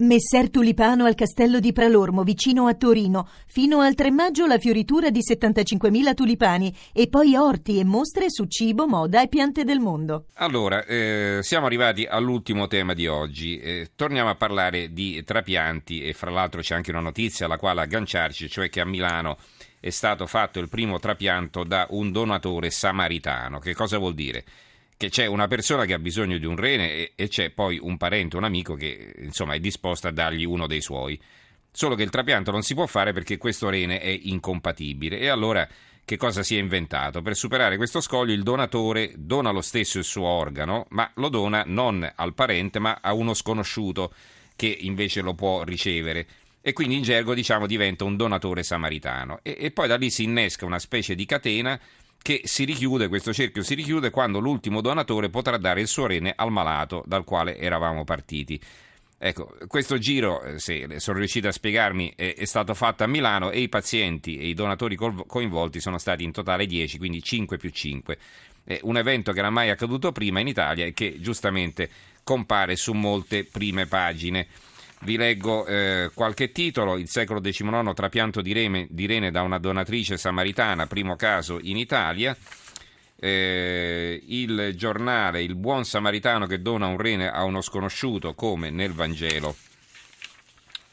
Messer Tulipano al castello di Pralormo, vicino a Torino. Fino al 3 maggio la fioritura di 75.000 tulipani e poi orti e mostre su cibo, moda e piante del mondo. Allora, eh, siamo arrivati all'ultimo tema di oggi. Eh, torniamo a parlare di trapianti e fra l'altro c'è anche una notizia alla quale agganciarci, cioè che a Milano è stato fatto il primo trapianto da un donatore samaritano. Che cosa vuol dire? Che c'è una persona che ha bisogno di un rene e, e c'è poi un parente, un amico che insomma è disposto a dargli uno dei suoi. Solo che il trapianto non si può fare perché questo rene è incompatibile. E allora che cosa si è inventato? Per superare questo scoglio il donatore dona lo stesso il suo organo, ma lo dona non al parente ma a uno sconosciuto che invece lo può ricevere. E quindi in gergo diciamo diventa un donatore samaritano. E, e poi da lì si innesca una specie di catena che si richiude, questo cerchio si richiude quando l'ultimo donatore potrà dare il suo rene al malato dal quale eravamo partiti. Ecco, questo giro, eh, se sono riuscito a spiegarmi, è, è, stato fatto a Milano e i pazienti e i donatori coinvolti sono stati in totale 10, quindi 5 più 5. È un evento che era mai accaduto prima in Italia e che giustamente compare su molte prime pagine. Vi leggo eh, qualche titolo. Il secolo XIX, trapianto di, reme, di rene da una donatrice samaritana, primo caso in Italia. Eh, il giornale Il buon samaritano che dona un rene a uno sconosciuto, come nel Vangelo.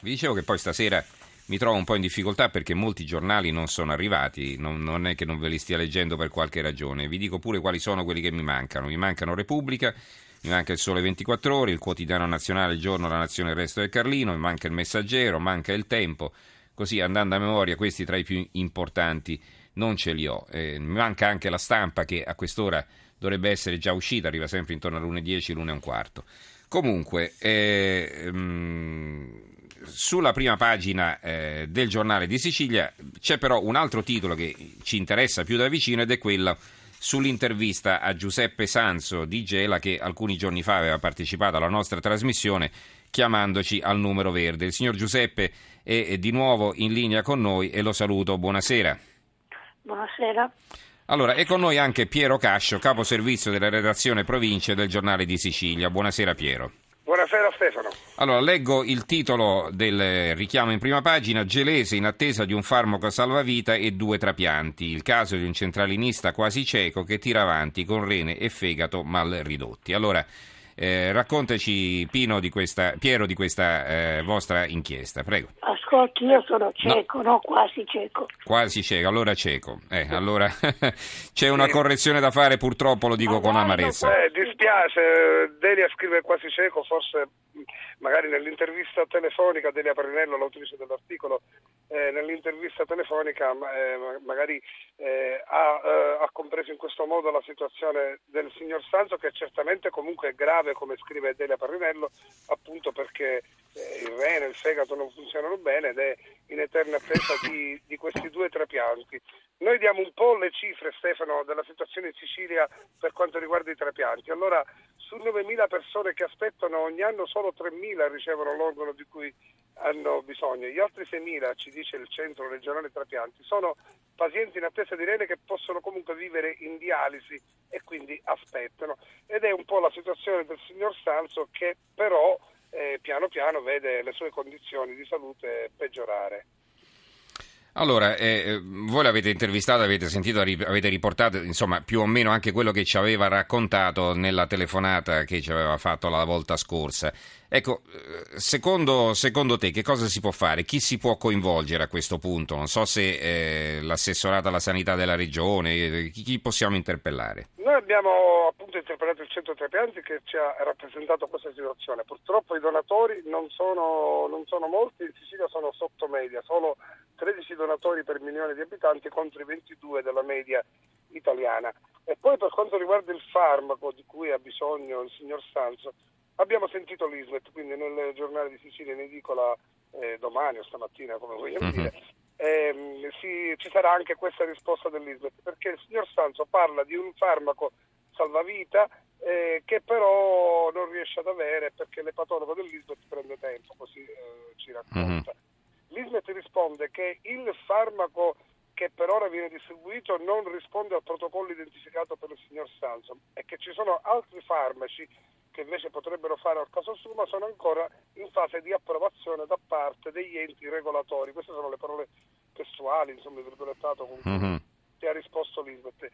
Vi dicevo che poi stasera mi trovo un po' in difficoltà perché molti giornali non sono arrivati, non, non, è che non ve li stia leggendo per qualche ragione. Vi dico pure quali sono quelli che mi mancano. Mi mancano Repubblica, mi manca il Sole 24 Ore, il Quotidiano Nazionale, il Giorno, la Nazione, il Resto del Carlino, mi manca il Messaggero, manca il Tempo, così andando a memoria questi tra i più importanti non ce li ho. Eh, mi manca anche la stampa che a quest'ora dovrebbe essere già uscita, arriva sempre intorno alle 1.10, l'1 e un quarto. Comunque, eh, mh, sulla prima pagina eh, del giornale di Sicilia c'è però un altro titolo che ci interessa più da vicino ed è quello sull'intervista a Giuseppe Sanzo di Gela che alcuni giorni fa aveva partecipato alla nostra trasmissione chiamandoci al numero verde. Il signor Giuseppe è di nuovo in linea con noi e lo saluto. Buonasera. Buonasera. Allora, è con noi anche Piero Cascio, capo servizio della redazione province del giornale di Sicilia. Buonasera Piero. Buonasera Stefano. Allora, leggo il titolo del richiamo in prima pagina. Gelese in attesa di un farmaco salvavita e due trapianti. Il caso di un centralinista quasi cieco che tira avanti con rene e fegato mal ridotti. Allora, eh, raccontaci Pino di questa, Piero di questa eh, vostra inchiesta, prego. Ascolti, io sono cieco, no. no quasi cieco. Quasi cieco, allora cieco. Eh, allora c'è una correzione da fare, purtroppo lo dico con amarezza. Eh, dispiace, Delia scrive quasi cieco, forse magari nell'intervista telefonica Delia Parinello, l'autrice dell'articolo, eh, nell'intervista telefonica eh, magari eh, ha, eh, ha, compreso in questo modo la situazione del signor Sanzo che certamente comunque è grave come scrive Delia Parinello appunto perché eh, il rene il fegato non funzionano bene ed è in eterna attesa di, di questi due trapianti. Noi diamo un po' le cifre, Stefano, della situazione in Sicilia per quanto riguarda i trapianti. Allora, su 9.000 persone che aspettano ogni anno, solo 3.000 ricevono l'organo di cui hanno bisogno. Gli altri 6.000, ci dice il centro regionale trapianti, sono pazienti in attesa di rene che possono comunque vivere in dialisi e quindi aspettano. Ed è un po' la situazione del signor Sanzo che però eh, piano piano vede le sue condizioni di salute peggiorare. Allora, eh, eh, voi l'avete intervistato, avete sentito, avete riportato insomma più o meno anche quello che ci aveva raccontato nella telefonata che ci aveva fatto la volta scorsa. Ecco, eh, secondo, secondo te che cosa si può fare? Chi si può coinvolgere a questo punto? Non so se eh, l'assessorato alla sanità della regione, eh, chi, chi possiamo interpellare? Noi abbiamo appunto interpellato il centro Trapianti che ci ha rappresentato questa situazione. Purtroppo i donatori non sono, non sono molti, in Sicilia sono sotto media, solo 13 donatori per milione di abitanti contro i 22 della media italiana. E poi per quanto riguarda il farmaco di cui ha bisogno il signor Sanzo, abbiamo sentito l'ISMET, quindi nel giornale di Sicilia in edicola eh, domani o stamattina, come vogliamo mm-hmm. dire, ehm, si, ci sarà anche questa risposta dell'ISMET, perché il signor Sanzo parla di un farmaco salvavita eh, che però non riesce ad avere perché l'epatologo dell'ISMET prende tempo, così eh, ci racconta. Mm-hmm. L'ISMET risponde che il farmaco che per ora viene distribuito non risponde al protocollo identificato per il signor Sansom e che ci sono altri farmaci che invece potrebbero fare al caso Suma sono ancora in fase di approvazione da parte degli enti regolatori. Queste sono le parole testuali, insomma, il virgolettato con cui mm-hmm. ti ha risposto l'Ismet.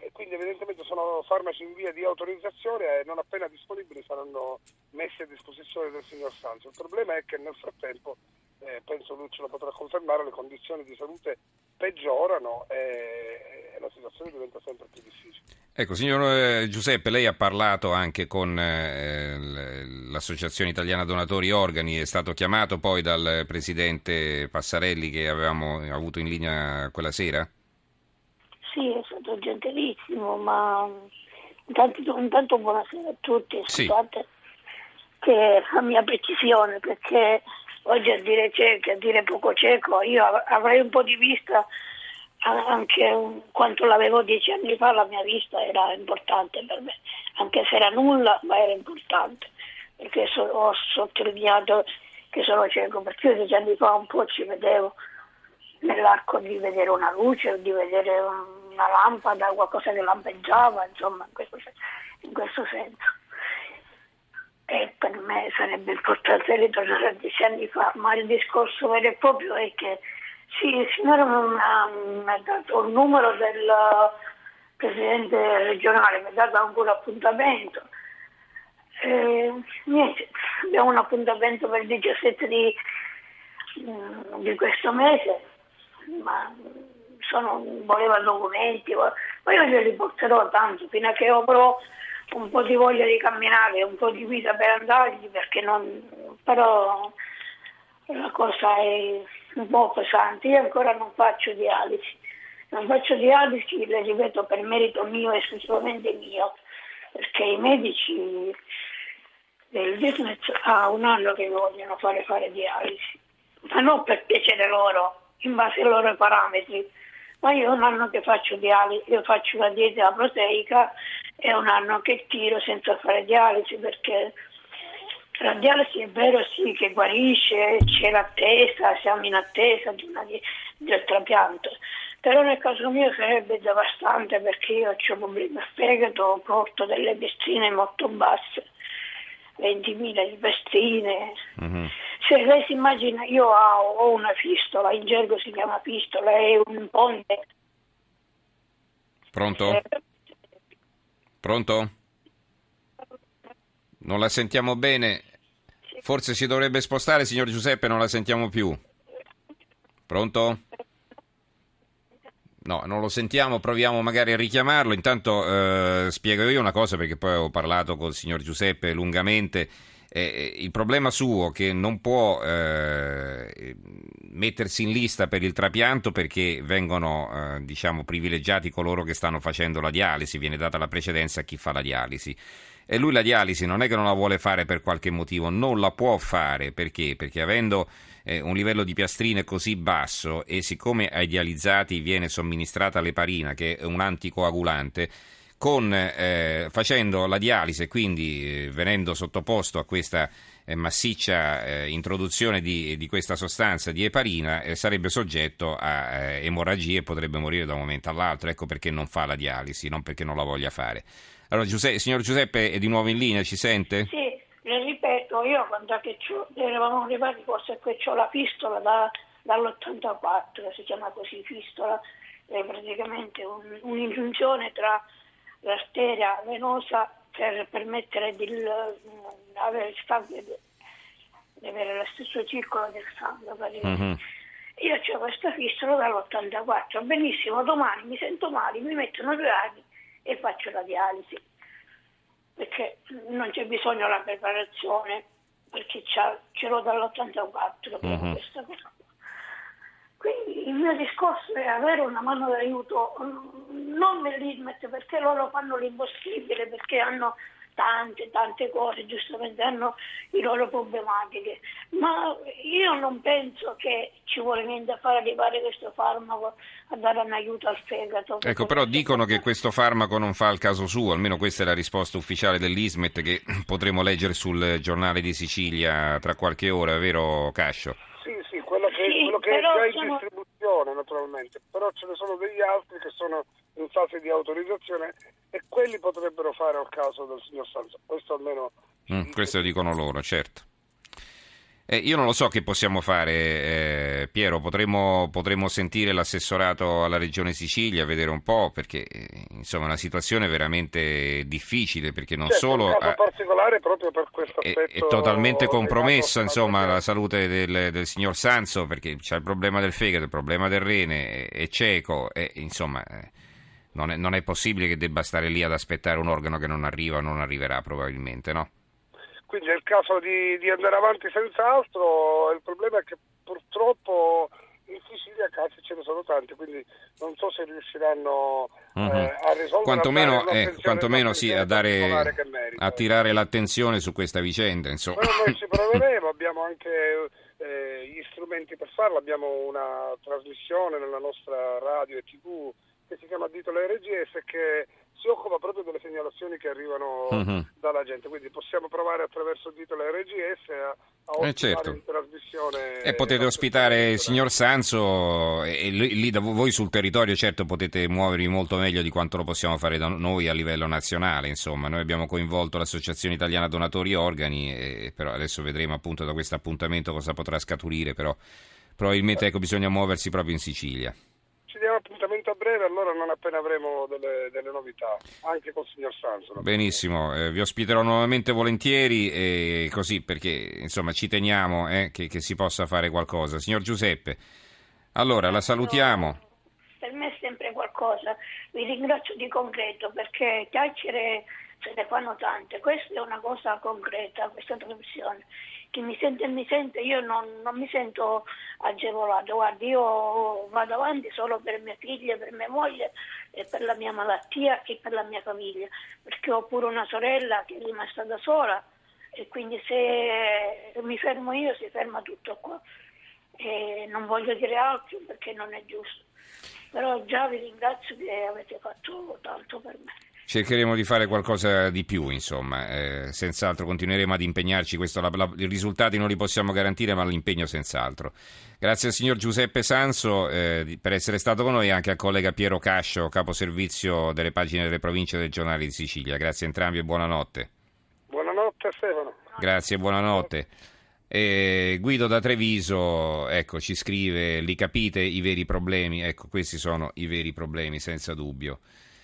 E quindi evidentemente sono farmaci in via di autorizzazione e non appena disponibili saranno messi a disposizione del signor Sanzo. Il problema è che nel frattempo, eh, penso lui ce lo potrà confermare, le condizioni di salute peggiorano e, e la situazione diventa sempre più difficile. Ecco, signor eh, Giuseppe, lei ha parlato anche con eh, l'Associazione Italiana Donatori Organi, è stato chiamato poi dal Presidente Passarelli che avevamo avuto in linea quella sera? Sì, è stato gentilissimo, ma intanto, intanto buonasera a tutti, scusate sì. che la mia precisione, perché oggi a dire cieco, a dire poco cieco, io avrei un po' di vista anche quanto l'avevo dieci anni fa la mia vista era importante per me, anche se era nulla ma era importante, perché so, ho sottolineato che sono cieco, perché io dieci anni fa un po' ci vedevo nell'arco di vedere una luce, di vedere una lampada, qualcosa che lampeggiava, insomma in questo, in questo senso. E per me sarebbe importante ritornare a dieci anni fa, ma il discorso vero e proprio è che sì, il signore mi ha, dato il numero del presidente regionale, mi ha dato anche un appuntamento. E, niente, abbiamo un appuntamento per il 17 di, mm, di questo mese, ma sono, voleva documenti, ma io glieli porterò tanto fino a che avrò un po' di voglia di camminare, un po' di vita per andargli, perché non, però la cosa è un po' pesante. Io ancora non faccio dialisi. Non faccio dialisi, le ripeto, per merito mio, esclusivamente mio, perché i medici del business ha un anno che vogliono fare fare dialisi, ma non per piacere loro, in base ai loro parametri. Ma io un anno che faccio dialisi, io faccio la dieta proteica e un anno che tiro senza fare dialisi perché la dialisi è vero sì che guarisce, c'è l'attesa, siamo in attesa di una, di, del trapianto, però nel caso mio sarebbe devastante perché io ho problemi al fegato, porto delle bestine molto basse, 20.000 di bestine. Mm-hmm. Se lei si immagina, io ho, ho, una fistola, in gergo si chiama fistola, è un ponte. Pronto? Eh, Pronto? Non la sentiamo bene. Forse si dovrebbe spostare, signor Giuseppe, non la sentiamo più. Pronto? No, non lo sentiamo, proviamo magari a richiamarlo. Intanto eh, spiego io una cosa perché poi ho parlato col signor Giuseppe lungamente. Eh, il problema suo è che non può eh, mettersi in lista per il trapianto perché vengono eh, diciamo, privilegiati coloro che stanno facendo la dialisi, viene data la precedenza a chi fa la dialisi. E lui la dialisi non è che non la vuole fare per qualche motivo, non la può fare perché? Perché avendo eh, un livello di piastrine così basso e siccome ai dializzati viene somministrata l'eparina, che è un anticoagulante, con, eh, facendo la dialisi quindi eh, venendo sottoposto a questa eh, massiccia eh, introduzione di, di, questa sostanza di eparina eh, sarebbe soggetto a eh, emorragie e potrebbe morire da un momento all'altro. Ecco perché non fa la dialisi, non perché non la voglia fare. Allora, Giuseppe, signor Giuseppe è di nuovo in linea, ci sente? Sì, le ripeto, io quando eravamo arrivati forse qui ho la pistola da, dall'84, si chiama così fistola, è praticamente un, un'ingiunzione tra l'arteria venosa per permettere di avere, di avere lo stesso circolo del sangue. Mm-hmm. Io ho questa fistola dall'84, benissimo, domani mi sento male, mi mettono due anni e faccio la dialisi perché non c'è bisogno della preparazione perché ce l'ho dall'84 mm-hmm. questa cosa. Quindi il mio discorso è avere una mano d'aiuto non nell'ISMET perché loro fanno l'impossibile perché hanno tante, tante cose, giustamente hanno le loro problematiche, ma io non penso che ci vuole niente a fare arrivare questo farmaco a dare un aiuto al fegato. Ecco, però dicono che questo farmaco non fa il caso suo, almeno questa è la risposta ufficiale dell'Ismet che potremo leggere sul giornale di Sicilia tra qualche ora, vero Cascio? Quello che, che è già in sono... distribuzione naturalmente, però ce ne sono degli altri che sono in fase di autorizzazione e quelli potrebbero fare al caso del signor Sanzo. Questo almeno... Mm, questo dicono loro, certo. Eh, io non lo so che possiamo fare, eh, Piero, potremmo, potremmo, sentire l'assessorato alla Regione Sicilia, vedere un po', perché eh, insomma è una situazione veramente difficile, perché non certo, solo... Un caso particolare proprio per questo. È, è totalmente compromesso insomma, la salute del, del, signor Sanzo, perché c'è il problema del fegato, il problema del rene, è, è cieco, e, insomma... Eh, non è, non è possibile che debba stare lì ad aspettare un organo che non arriva o non arriverà probabilmente, no? Quindi è il caso di, di andare avanti senz'altro, il problema è che purtroppo in Sicilia casi ce ne sono tanti, quindi non so se riusciranno uh-huh. eh, a risolvere quantomeno, eh, quantomeno sì, a, dare, a tirare l'attenzione su questa vicenda. Insomma. Però noi ci proveremo, abbiamo anche eh, gli strumenti per farlo, abbiamo una trasmissione nella nostra radio e tv che si chiama Dito la RGS che si occupa proprio delle segnalazioni che arrivano uh-huh. dalla gente, quindi possiamo provare attraverso il titolo RGS a, a eh certo. in trasmissione. E potete ospitare il signor Sanzo e lì, da voi sul territorio certo potete muovervi molto meglio di quanto lo possiamo fare da noi a livello nazionale, insomma noi abbiamo coinvolto l'Associazione Italiana Donatori Organi, e, però adesso vedremo appunto da questo appuntamento cosa potrà scaturire, però probabilmente ecco, bisogna muoversi proprio in Sicilia diamo appuntamento breve, allora non appena avremo delle, delle novità, anche col signor Sanso. Benissimo, eh, vi ospiterò nuovamente volentieri e così perché insomma ci teniamo eh, che, che, si possa fare qualcosa. Signor Giuseppe, allora la salutiamo. Per me è sempre qualcosa, vi ringrazio di concreto perché chiacchiere se ne fanno tante, questa è una cosa concreta, questa trasmissione chi mi sente mi sente, io non, non, mi sento agevolato, guardi io vado avanti solo per mia figlia, per mia moglie e per la mia malattia e per la mia famiglia, perché ho pure una sorella che è rimasta da sola e quindi se mi fermo io si ferma tutto qua. E non voglio dire altro perché non è giusto, però già vi ringrazio che avete fatto tanto per me. Cercheremo di fare qualcosa di più, insomma, eh, senz'altro continueremo ad impegnarci, Questo, la, la, i risultati non li possiamo garantire, ma l'impegno senz'altro. Grazie al signor Giuseppe Sanso eh, per essere stato con noi e anche al collega Piero Cascio, caposervizio delle pagine delle province del giornale di Sicilia. Grazie a entrambi e buonanotte. Buonanotte Stefano. Grazie, buonanotte. Eh, Guido da Treviso ecco, ci scrive, li capite i veri problemi? Ecco, questi sono i veri problemi, senza dubbio.